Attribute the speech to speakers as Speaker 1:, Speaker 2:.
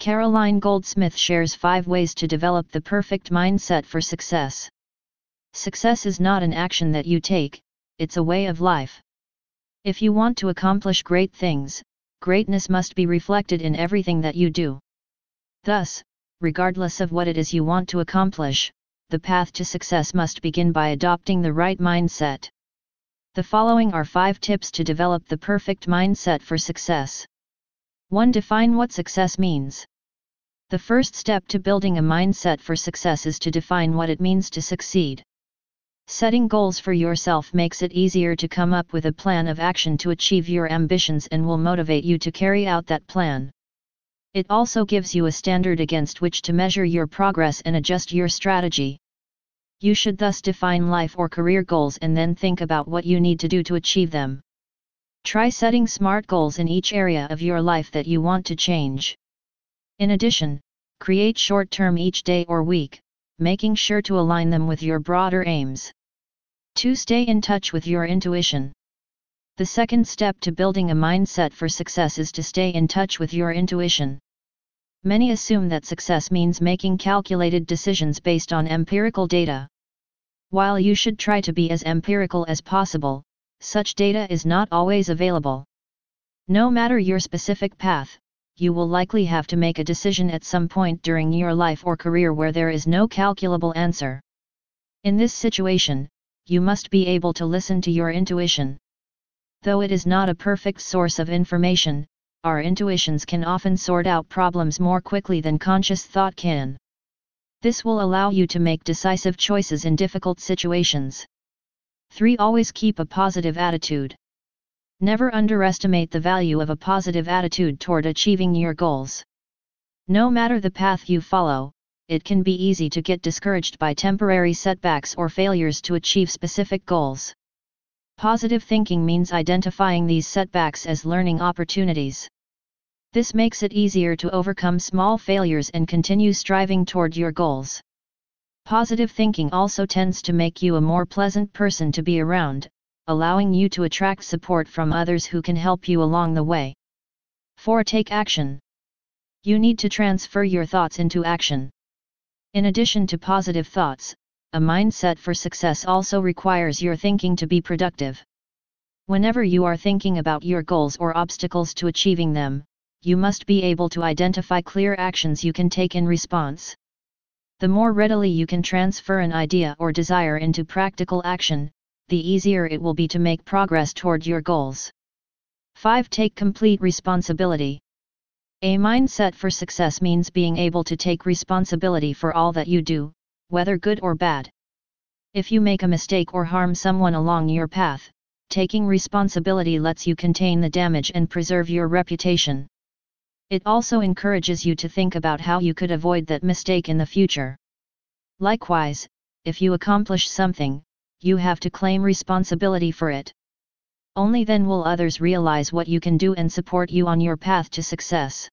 Speaker 1: Caroline Goldsmith shares 5 ways to develop the perfect mindset for success. Success is not an action that you take, it's a way of life. If you want to accomplish great things, greatness must be reflected in everything that you do. Thus, regardless of what it is you want to accomplish, the path to success must begin by adopting the right mindset. The following are 5 tips to develop the perfect mindset for success. 1. Define what success means. The first step to building a mindset for success is to define what it means to succeed. Setting goals for yourself makes it easier to come up with a plan of action to achieve your ambitions and will motivate you to carry out that plan. It also gives you a standard against which to measure your progress and adjust your strategy. You should thus define life or career goals and then think about what you need to do to achieve them. Try setting SMART goals in each area of your life that you want to change. In addition, create short term each day or week, making sure to align them with your broader aims. 2. Stay in touch with your intuition. The second step to building a mindset for success is to stay in touch with your intuition. Many assume that success means making calculated decisions based on empirical data. While you should try to be as empirical as possible, such data is not always available. No matter your specific path, you will likely have to make a decision at some point during your life or career where there is no calculable answer. In this situation, you must be able to listen to your intuition. Though it is not a perfect source of information, our intuitions can often sort out problems more quickly than conscious thought can. This will allow you to make decisive choices in difficult situations. 3. Always keep a positive attitude. Never underestimate the value of a positive attitude toward achieving your goals. No matter the path you follow, it can be easy to get discouraged by temporary setbacks or failures to achieve specific goals. Positive thinking means identifying these setbacks as learning opportunities. This makes it easier to overcome small failures and continue striving toward your goals. Positive thinking also tends to make you a more pleasant person to be around, allowing you to attract support from others who can help you along the way. 4. Take action. You need to transfer your thoughts into action. In addition to positive thoughts, a mindset for success also requires your thinking to be productive. Whenever you are thinking about your goals or obstacles to achieving them, you must be able to identify clear actions you can take in response. The more readily you can transfer an idea or desire into practical action, the easier it will be to make progress toward your goals. 5. Take complete responsibility. A mindset for success means being able to take responsibility for all that you do, whether good or bad. If you make a mistake or harm someone along your path, taking responsibility lets you contain the damage and preserve your reputation. It also encourages you to think about how you could avoid that mistake in the future. Likewise, if you accomplish something, you have to claim responsibility for it. Only then will others realize what you can do and support you on your path to success.